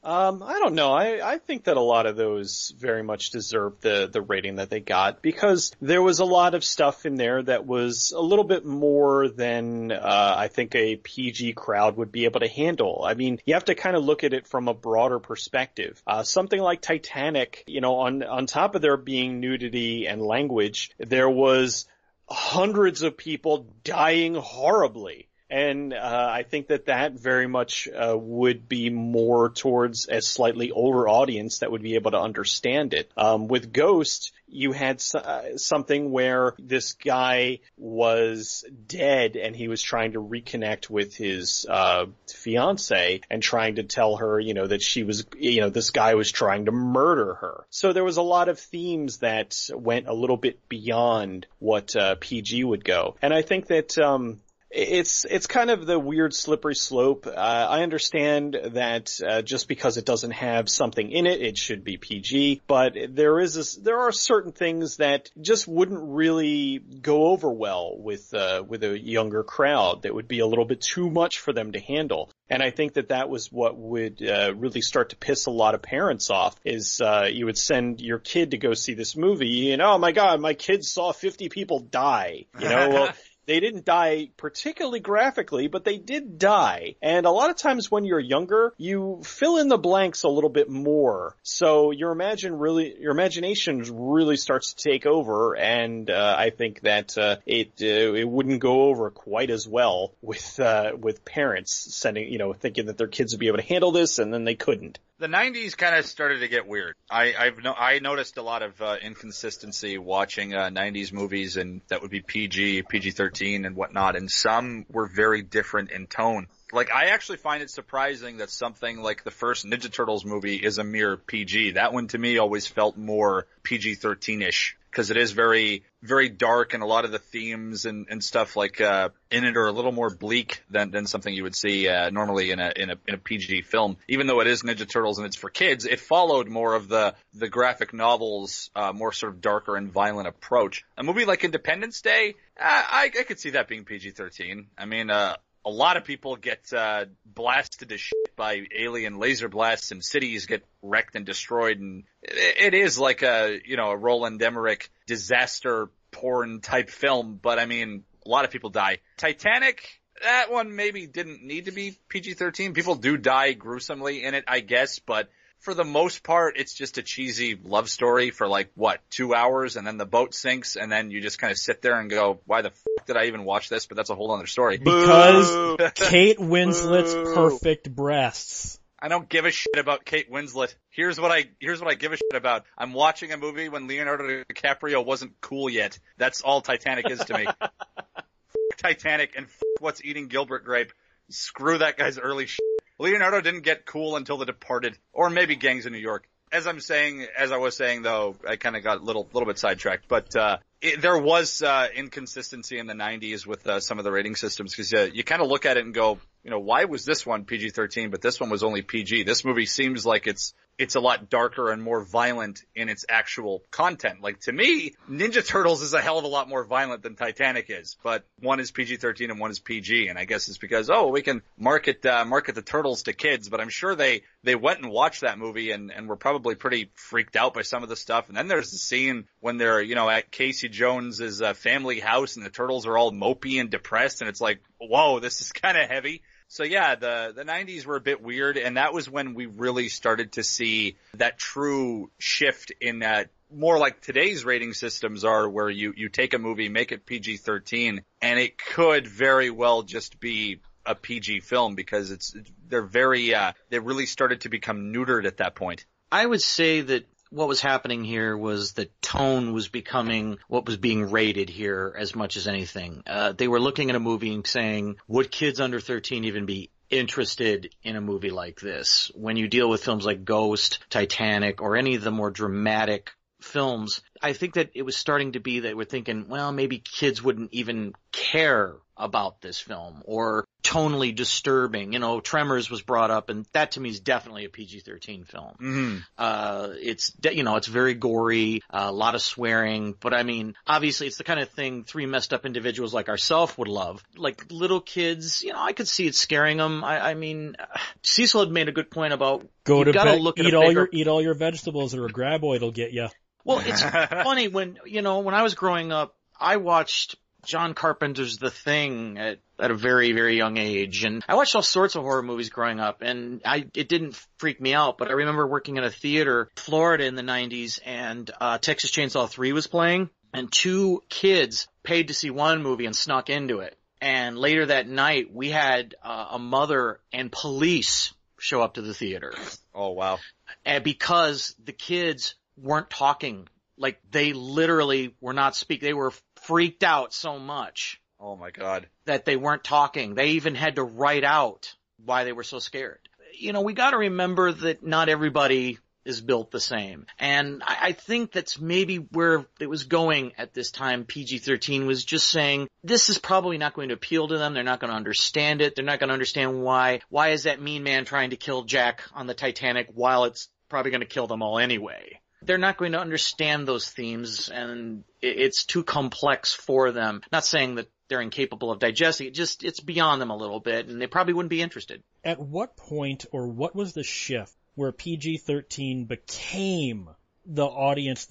Um, I don't know. I, I think that a lot of those very much deserve the, the rating that they got because there was a lot of stuff in there that was a little bit more than uh, I think a PG crowd would be able to handle. I mean, you have to kind of look at it from a broader perspective. Uh, something like Titanic, you know, on on top of there being nudity and language, there was hundreds of people dying horribly and uh, I think that that very much uh, would be more towards a slightly older audience that would be able to understand it. Um, with Ghost, you had uh, something where this guy was dead and he was trying to reconnect with his uh, fiance and trying to tell her, you know, that she was, you know, this guy was trying to murder her. So there was a lot of themes that went a little bit beyond what uh, PG would go, and I think that um, it's it's kind of the weird slippery slope. Uh, I understand that uh, just because it doesn't have something in it, it should be PG. But there is a, there are certain things that just wouldn't really go over well with uh, with a younger crowd. That would be a little bit too much for them to handle. And I think that that was what would uh, really start to piss a lot of parents off. Is uh, you would send your kid to go see this movie, and oh my god, my kid saw 50 people die. You know, well. They didn't die particularly graphically, but they did die. And a lot of times when you're younger, you fill in the blanks a little bit more. So your imagine really, your imagination really starts to take over. And uh, I think that uh, it uh, it wouldn't go over quite as well with uh, with parents sending, you know, thinking that their kids would be able to handle this, and then they couldn't the 90s kind of started to get weird. I, I've no, I noticed a lot of uh, inconsistency watching uh, 90s movies, and that would be PG, PG-13, and whatnot. And some were very different in tone. Like I actually find it surprising that something like the first Ninja Turtles movie is a mere PG. That one to me always felt more PG-13ish because it is very very dark and a lot of the themes and, and stuff like uh, in it are a little more bleak than, than something you would see uh, normally in a, in a in a PG film. Even though it is Ninja Turtles and it's for kids, it followed more of the the graphic novels, uh, more sort of darker and violent approach. A movie like Independence Day, uh, I, I could see that being PG-13. I mean, uh, a lot of people get uh, blasted to shit by alien laser blasts and cities get wrecked and destroyed. And it, is like a you know a Roland Emmerich disaster porn type film. But I mean a lot of people die. Titanic that one maybe didn't need to be PG-13 people do die gruesomely in it I guess. But for the most part, it's just a cheesy love story for like what two hours, and then the boat sinks, and then you just kind of sit there and go, "Why the f- did I even watch this?" But that's a whole other story. Because Kate Winslet's perfect breasts. I don't give a shit about Kate Winslet. Here's what I here's what I give a shit about. I'm watching a movie when Leonardo DiCaprio wasn't cool yet. That's all Titanic is to me. F- Titanic and f- what's eating Gilbert Grape. Screw that guy's early shit. Leonardo didn't get cool until The Departed, or maybe Gangs of New York. As I'm saying, as I was saying though, I kind of got a little little bit sidetracked, but uh, it, there was uh, inconsistency in the 90s with uh, some of the rating systems because uh, you kind of look at it and go, you know, why was this one PG-13 but this one was only PG? This movie seems like it's it's a lot darker and more violent in its actual content. Like to me, Ninja Turtles is a hell of a lot more violent than Titanic is, but one is PG-13 and one is PG, and I guess it's because oh we can market uh, market the turtles to kids, but I'm sure they they went and watched that movie and and were probably pretty freaked out by some of the stuff. And then there's the scene when they're you know at Casey Jones's uh, family house and the turtles are all mopey and depressed, and it's like whoa this is kind of heavy. So yeah, the the 90s were a bit weird, and that was when we really started to see that true shift in that more like today's rating systems are, where you you take a movie, make it PG-13, and it could very well just be a PG film because it's they're very uh, they really started to become neutered at that point. I would say that what was happening here was the tone was becoming what was being rated here as much as anything. Uh, they were looking at a movie and saying, would kids under 13 even be interested in a movie like this? When you deal with films like Ghost, Titanic, or any of the more dramatic films, I think that it was starting to be that we're thinking, well, maybe kids wouldn't even care about this film or tonally disturbing. You know, Tremors was brought up, and that to me is definitely a PG-13 film. Mm-hmm. Uh, it's de- you know, it's very gory, uh, a lot of swearing, but I mean, obviously, it's the kind of thing three messed up individuals like ourselves would love. Like little kids, you know, I could see it scaring them. I, I mean, Cecil had made a good point about Go you to gotta bed, look at eat a all bigger your eat all your vegetables, or a graboid'll get you. well, it's funny when, you know, when I was growing up, I watched John Carpenter's The Thing at, at a very, very young age. And I watched all sorts of horror movies growing up and I, it didn't freak me out, but I remember working in a theater, Florida in the 90s and, uh, Texas Chainsaw 3 was playing and two kids paid to see one movie and snuck into it. And later that night, we had uh, a mother and police show up to the theater. Oh wow. And because the kids weren't talking. Like they literally were not speak. They were freaked out so much Oh my god. that they weren't talking. They even had to write out why they were so scared. You know, we got to remember that not everybody is built the same. And I, I think that's maybe where it was going at this time. PG-13 was just saying, this is probably not going to appeal to them. They're not going to understand it. They're not going to understand why. Why is that mean man trying to kill Jack on the Titanic while it's probably going to kill them all anyway? They're not going to understand those themes and it's too complex for them. Not saying that they're incapable of digesting it, just it's beyond them a little bit and they probably wouldn't be interested. At what point or what was the shift where PG-13 became the audience,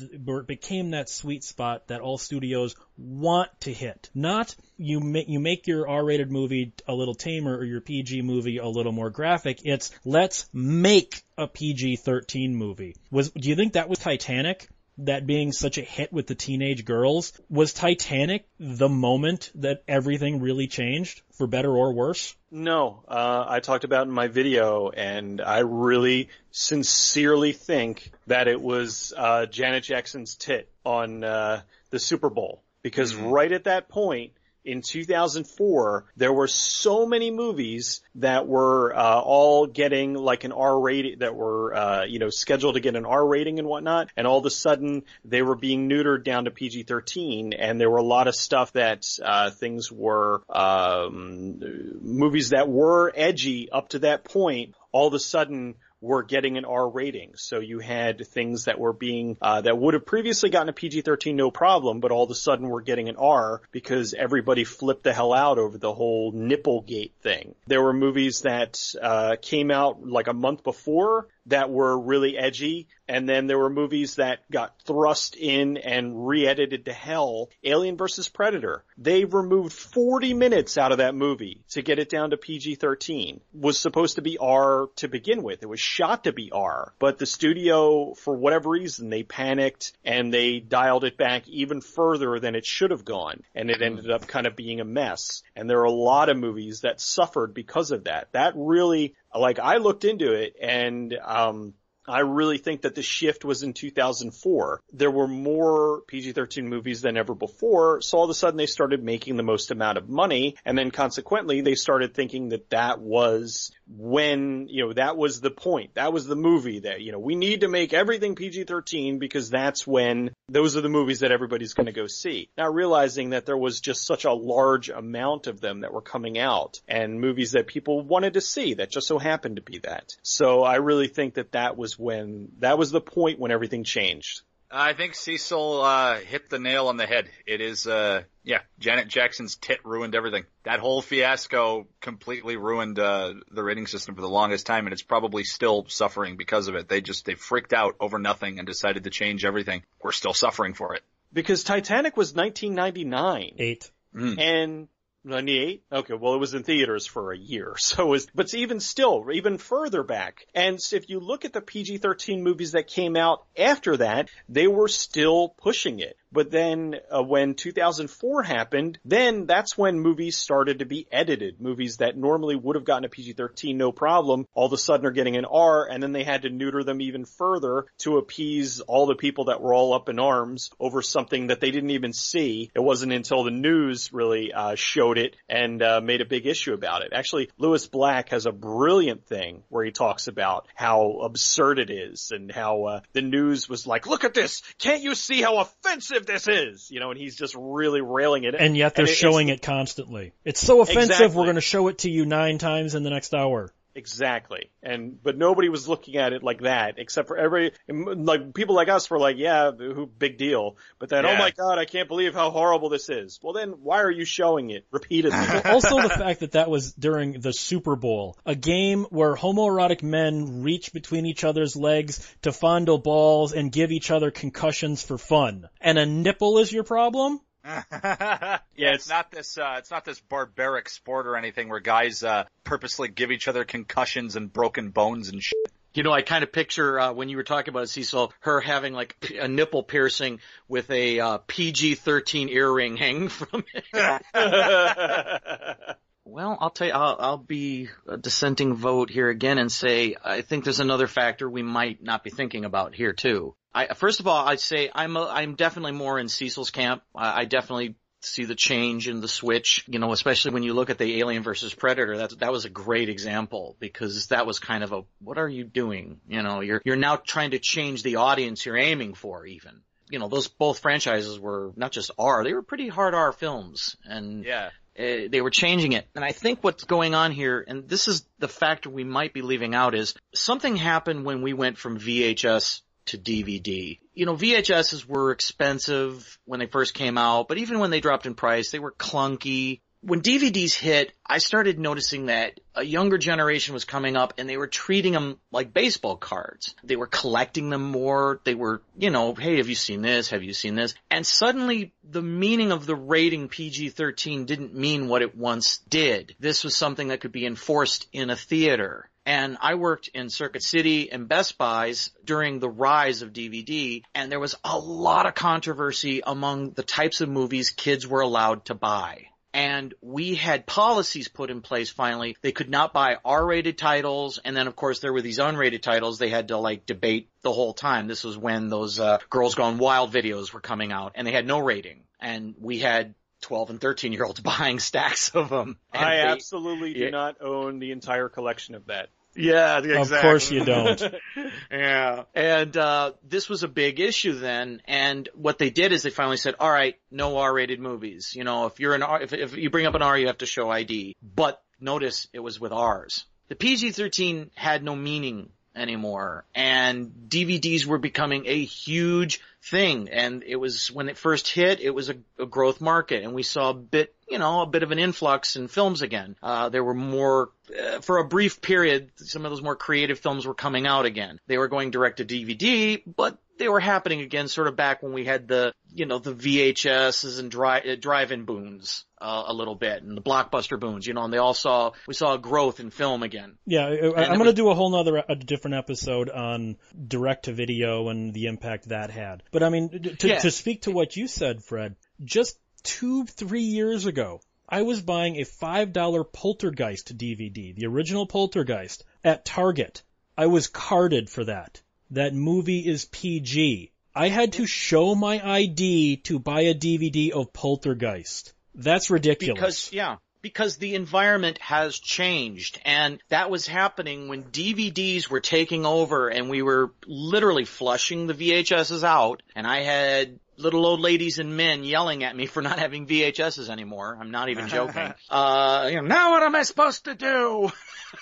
became that sweet spot that all studios want to hit? Not you make you make your R-rated movie a little tamer or your PG movie a little more graphic. It's let's make a PG-13 movie. Was do you think that was Titanic? That being such a hit with the teenage girls. Was Titanic the moment that everything really changed, for better or worse? No, uh, I talked about in my video, and I really sincerely think that it was uh, Janet Jackson's tit on uh, the Super Bowl because right at that point. In 2004, there were so many movies that were uh, all getting like an R rating, that were uh, you know scheduled to get an R rating and whatnot, and all of a sudden they were being neutered down to PG-13, and there were a lot of stuff that uh, things were um, movies that were edgy up to that point. All of a sudden were getting an R rating. So you had things that were being, uh, that would have previously gotten a PG-13 no problem, but all of a sudden were getting an R because everybody flipped the hell out over the whole Nipplegate thing. There were movies that, uh, came out like a month before that were really edgy, and then there were movies that got thrust in and re-edited to hell. Alien vs. Predator. They removed 40 minutes out of that movie to get it down to PG-13. Was supposed to be R to begin with. It was shot to be R, but the studio, for whatever reason, they panicked and they dialed it back even further than it should have gone, and it ended up kind of being a mess. And there are a lot of movies that suffered because of that. That really, like, I looked into it and, um, I really think that the shift was in 2004. There were more PG-13 movies than ever before, so all of a sudden they started making the most amount of money, and then consequently they started thinking that that was when, you know, that was the point. That was the movie that, you know, we need to make everything PG-13 because that's when those are the movies that everybody's going to go see. Not realizing that there was just such a large amount of them that were coming out and movies that people wanted to see that just so happened to be that. So I really think that that was when, that was the point when everything changed. I think Cecil uh, hit the nail on the head. It is, uh, yeah, Janet Jackson's tit ruined everything. That whole fiasco completely ruined uh, the rating system for the longest time, and it's probably still suffering because of it. They just they freaked out over nothing and decided to change everything. We're still suffering for it. Because Titanic was 1999. Eight. Mm. And 98? Okay, well it was in theaters for a year. So it was, but even still, even further back. And if you look at the PG-13 movies that came out after that, they were still pushing it. But then uh, when 2004 happened, then that's when movies started to be edited. Movies that normally would have gotten a PG-13 no problem, all of a sudden are getting an R, and then they had to neuter them even further to appease all the people that were all up in arms over something that they didn't even see. It wasn't until the news really uh, showed it and uh, made a big issue about it. Actually, Lewis Black has a brilliant thing where he talks about how absurd it is and how uh, the news was like, "Look at this! Can't you see how offensive this is?" You know, and he's just really railing it. And yet they're it- showing it constantly. It's so offensive, Exactly. we're going to show it to you nine times in the next hour. Exactly. And, but nobody was looking at it like that, except for every, like, people like us were like, yeah, who, big deal. But then, oh my god, I can't believe how horrible this is. Well then, why are you showing it repeatedly? also the fact that that was during the Super Bowl, a game where homoerotic men reach between each other's legs to fondle balls and give each other concussions for fun. And a nipple is your problem? yeah, it's not this. Uh, it's not this barbaric sport or anything where guys uh, purposely give each other concussions and broken bones and shit. You know, I kind of picture uh, when you were talking about it, Cecil, her having like p- a nipple piercing with a uh, PG-13 earring hanging from it. Well, I'll tell you, I'll, I'll be a dissenting vote here again and say I think there's another factor we might not be thinking about here too. I, first of all, I'd say I'm a, I'm definitely more in Cecil's camp. I, I definitely see the change in the switch, you know, especially when you look at the Alien versus Predator. That that was a great example because that was kind of a what are you doing? You know, you're you're now trying to change the audience you're aiming for even. You know, those both franchises were not just R, they were pretty hard R films and Yeah. Uh, they were changing it. And I think what's going on here, and this is the factor we might be leaving out, is something happened when we went from VHS to DVD. You know, VHSs were expensive when they first came out, but even when they dropped in price, they were clunky. When DVDs hit, I started noticing that a younger generation was coming up and they were treating them like baseball cards. They were collecting them more. They were, you know, hey, have you seen this? Have you seen this? And suddenly the meaning of the rating PG-13 didn't mean what it once did. This was something that could be enforced in a theater. And I worked in Circuit City and Best Buys during the rise of DVD, and there was a lot of controversy among the types of movies kids were allowed to buy. And we had policies put in place finally. They could not buy R-rated titles, and then of course there were these unrated titles they had to like debate the whole time. This was when those uh, Girls Gone Wild videos were coming out, and they had no rating. And we had 12 and 13 year olds buying stacks of them. I they- absolutely do Yeah. not own the entire collection of that. Yeah, Of course you don't. yeah. And uh this was a big issue then and what they did is they finally said, "All right, no R-rated movies. You know, if you're an R if if you bring up an R, you have to show ID." But notice it was with Rs. The PG-13 had no meaning anymore and DVDs were becoming a huge thing. And it was, when it first hit, it was a, a growth market and we saw a bit, you know, a bit of an influx in films again. Uh, there were more, uh, for a brief period, some of those more creative films were coming out again. They were going direct to DVD, but they were happening again sort of back when we had the, you know, the VHSs and drive, uh, drive-in boons. Uh, a little bit and the blockbuster boons, you know, and they all saw, we saw a growth in film again. Yeah, I, am going to do a whole nother, a different episode on direct to video and the impact that had. But I mean, to, Yeah. to speak to what you said, Fred, just two, three years ago, I was buying a $5 Poltergeist DVD, the original Poltergeist, at Target. I was carded for that. That movie is PG. I had to show my ID to buy a DVD of Poltergeist. That's ridiculous. Because, yeah, because the environment has changed and that was happening when DVDs were taking over and we were literally flushing the VHSs out and I had little old ladies and men yelling at me for not having VHSs anymore. I'm not even joking. uh, you know, now what am I supposed to do?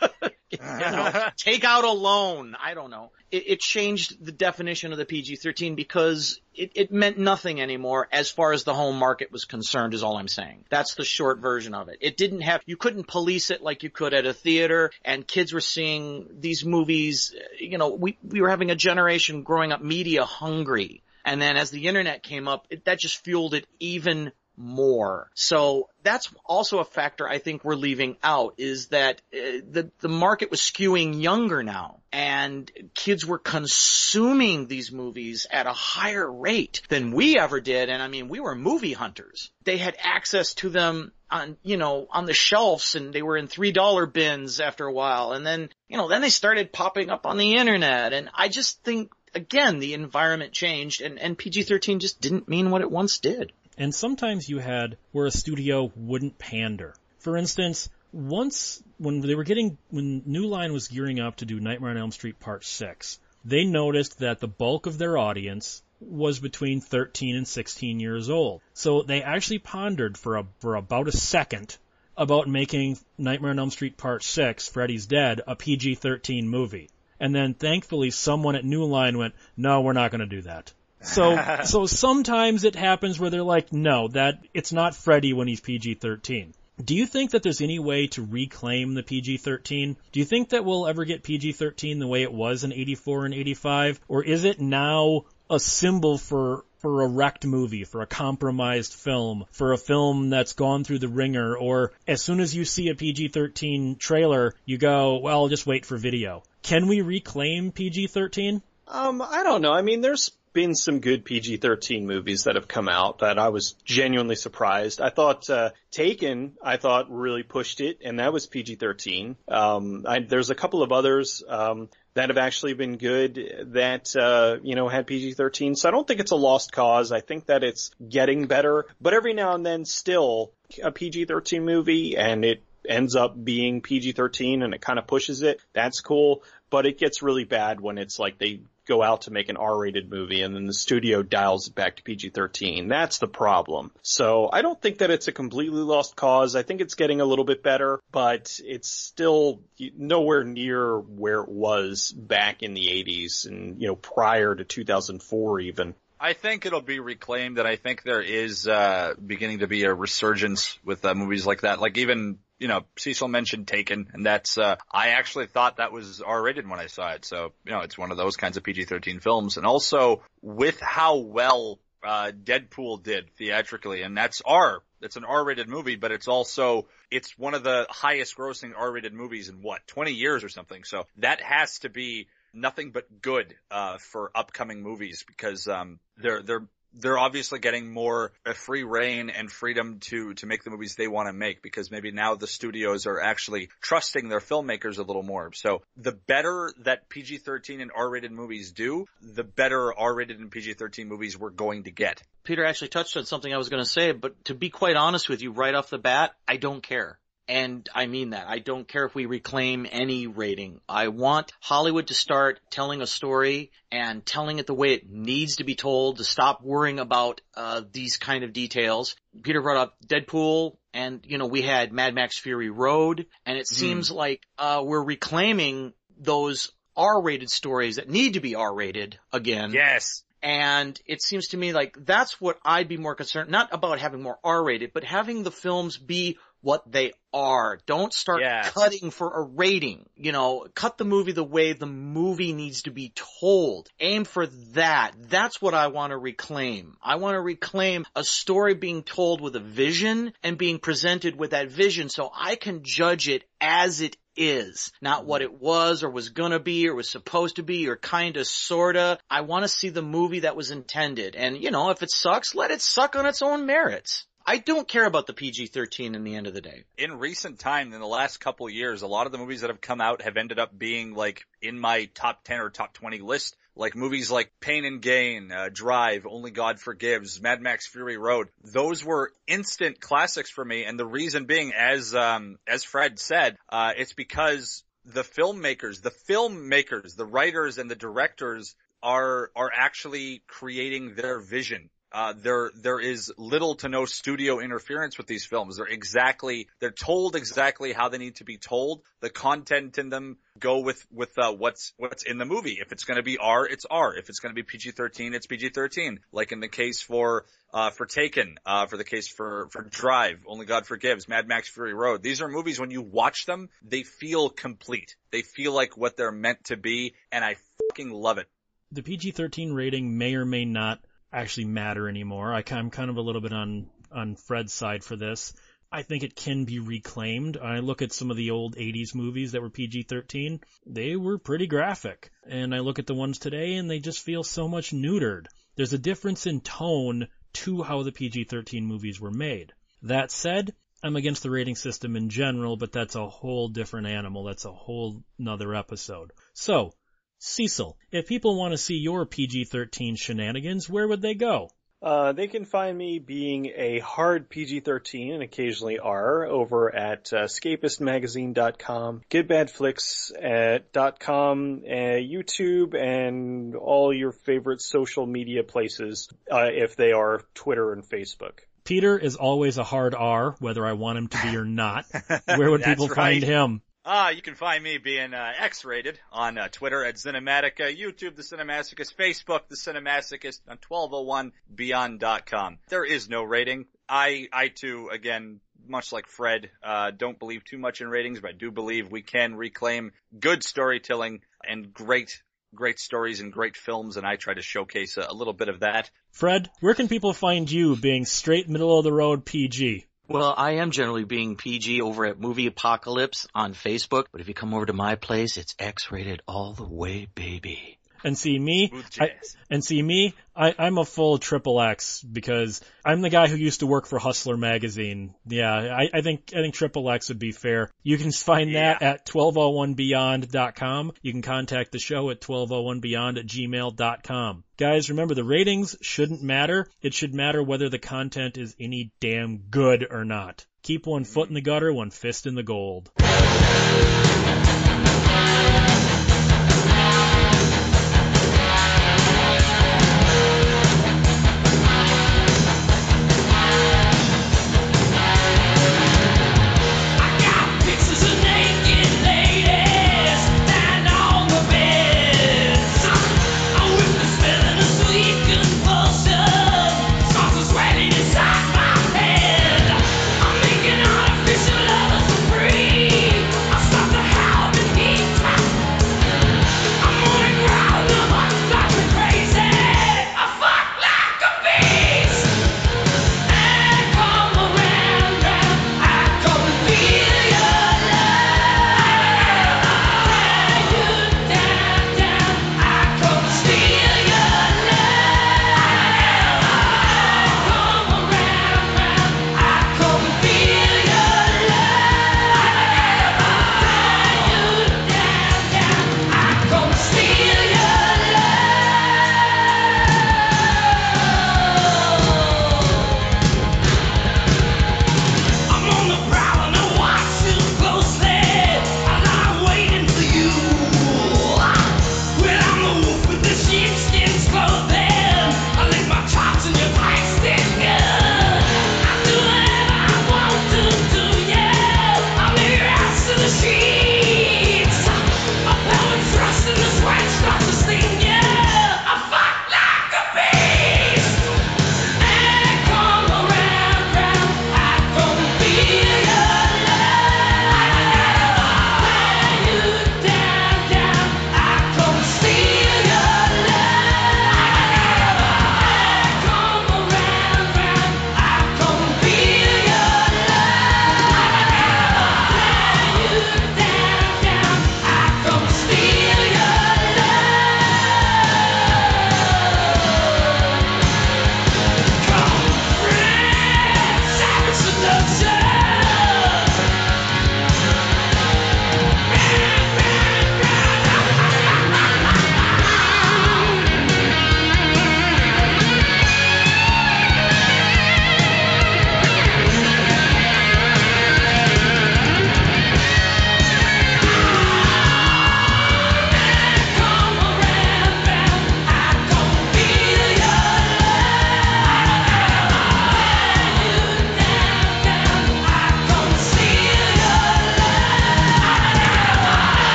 you know, take out a loan. I don't know. It, it changed the definition of the PG-13 because it, it meant nothing anymore as far as the home market was concerned is all I'm saying. That's the short version of it. It didn't have, you couldn't police it like you could at a theater and kids were seeing these movies, uh, you know, we, we were having a generation growing up media hungry. And then as the internet came up, it, that just fueled it even more. So that's also a factor I think we're leaving out is that uh, the the market was skewing younger now and kids were consuming these movies at a higher rate than we ever did and I mean we were movie hunters. They had access to them on you know on the shelves and they were in $3 bins after a while and then you know then they started popping up on the internet and I just think again the environment changed and and PG-13 just didn't mean what it once did. And sometimes you had where a studio wouldn't pander. For instance, once when they were getting when New Line was gearing up to do Nightmare on Elm Street Part 6, they noticed that the bulk of their audience was between 13 and 16 years old. So they actually pondered for a for about a second about making Nightmare on Elm Street Part 6, Freddy's Dead, a PG-13 movie. And then thankfully someone at New Line went, "No, we're not going to do that." So so sometimes it happens where they're like, no, that it's not Freddy when he's PG-13. Do you think that there's any way to reclaim the PG-13? Do you think that we'll ever get PG-13 the way it was in 84 and 85 or is it now a symbol for for a wrecked movie, for a compromised film, for a film that's gone through the ringer or as soon as you see a PG-13 trailer, you go, well, just wait for video. Can we reclaim PG-13? Um, I don't know. I mean, there's been some good PG-13 movies that have come out that I was genuinely surprised. I thought uh, Taken, I thought really pushed it, and that was PG-13. Um, I, there's a couple of others um, that have actually been good that uh, you know had PG-13. So I don't think it's a lost cause. I think that it's getting better, but every now and then, still a PG-13 movie, and it ends up being PG-13 and it kind of pushes it. That's cool, but it gets really bad when it's like they go out to make an R-rated movie and then the studio dials it back to PG-13. That's the problem. So I don't think that it's a completely lost cause. I think it's getting a little bit better, but it's still nowhere near where it was back in the 80s and, you know, prior to 2004 even. I think it'll be reclaimed, and I think there is uh, beginning to be a resurgence with uh, movies like that. Like even you know Cecil mentioned Taken, and that's uh, I actually thought that was R-rated when I saw it. So you know it's one of those kinds of PG-13 films, and also with how well uh, Deadpool did theatrically, and that's R. It's an R-rated movie, but it's also it's one of the highest grossing R-rated movies in what 20 years or something. So that has to be nothing but good uh, for upcoming movies because um, they're they're they're obviously getting more free reign and freedom to to make the movies they want to make because maybe now the studios are actually trusting their filmmakers a little more. So the better that PG-13 and R-rated movies do, the better R-rated and PG-13 movies we're going to get. Peter actually touched on something I was going to say, but to be quite honest with you, right off the bat, I don't care. And I mean that. I don't care if we reclaim any rating. I want Hollywood to start telling a story and telling it the way it needs to be told, to stop worrying about uh, these kind of details. Peter brought up Deadpool, and you know we had Mad Max Fury Road, and it seems like uh, we're reclaiming those R-rated stories that need to be R-rated again. Yes. And it seems to me like that's what I'd be more concerned, not about having more R-rated, but having the films be what they are. Don't start Yeah. cutting for a rating. You know, cut the movie the way the movie needs to be told. Aim for that. That's what I want to reclaim. I want to reclaim a story being told with a vision and being presented with that vision so I can judge it as it is, not what it was or was gonna be or was supposed to be or kinda sorta. I want to see the movie that was intended. And you know, if it sucks, let it suck on its own merits. I don't care about the PG-13 in the end of the day. in recent time, in the last couple years, a lot of the movies that have come out have ended up being like in my top 10 or top 20 list. Like movies like Pain and Gain, uh, Drive, Only God Forgives, Mad Max Fury Road. Those were instant classics for me. And the reason being, as, um, as Fred said, uh, it's because the filmmakers, the filmmakers, the writers and the directors are, are actually creating their vision. Uh, there, there is little to no studio interference with these films. They're exactly, they're told exactly how they need to be told. The content in them go with, with, uh, what's, what's in the movie. If it's gonna be R, it's R. If it's gonna be PG-13, it's PG-13. Like in the case for, uh, for Taken, uh, for the case for, for Drive, Only God Forgives, Mad Max Fury Road. These are movies when you watch them, they feel complete. They feel like what they're meant to be, and I fucking love it. The PG-13 rating may or may not actually matter anymore. I, I'm kind of a little bit on on Fred's side for this. I think it can be reclaimed. I look at some of the old 80s movies that were PG-13. They were pretty graphic. And I look at the ones today and they just feel so much neutered. There's a difference in tone to how the PG-13 movies were made. That said, I'm against the rating system in general, but that's a whole different animal. That's a whole nother episode. So, Cecil, if people want to see your PG-13 shenanigans, where would they go? Uh, they can find me being a hard PG-13 and occasionally R over at uh, escapistmagazine.com, goodbadflicks.com, uh, YouTube, and all your favorite social media places, uh, if they are Twitter and Facebook. Peter is always a hard R, whether I want him to be or not. Where would people right. find him? Ah, you can find me being uh, X-rated on uh, Twitter at Cinematica, YouTube, The Cinemasochist, Facebook, The Cinemasochist, on 1201beyond.com. There is no rating. I, I too, again, much like Fred, uh, don't believe too much in ratings, but I do believe we can reclaim good storytelling and great, great stories and great films, and I try to showcase a, a little bit of that. Fred, where can people find you being straight middle of the road PG? Well, I am generally being PG over at Movie Apocalypse on Facebook, but if you come over to my place, it's X-rated all the way, baby. And see me, I, and see me I, i'm a full triple X because I'm the guy who used to work for Hustler magazine. Yeah, I, I think I think triple X would be fair. You can find that at 1201beyond.com. You can contact the show at 1201beyond at gmail.com. Guys, remember the ratings shouldn't matter. It should matter whether the content is any damn good or not. Keep one foot in the gutter, one fist in the gold.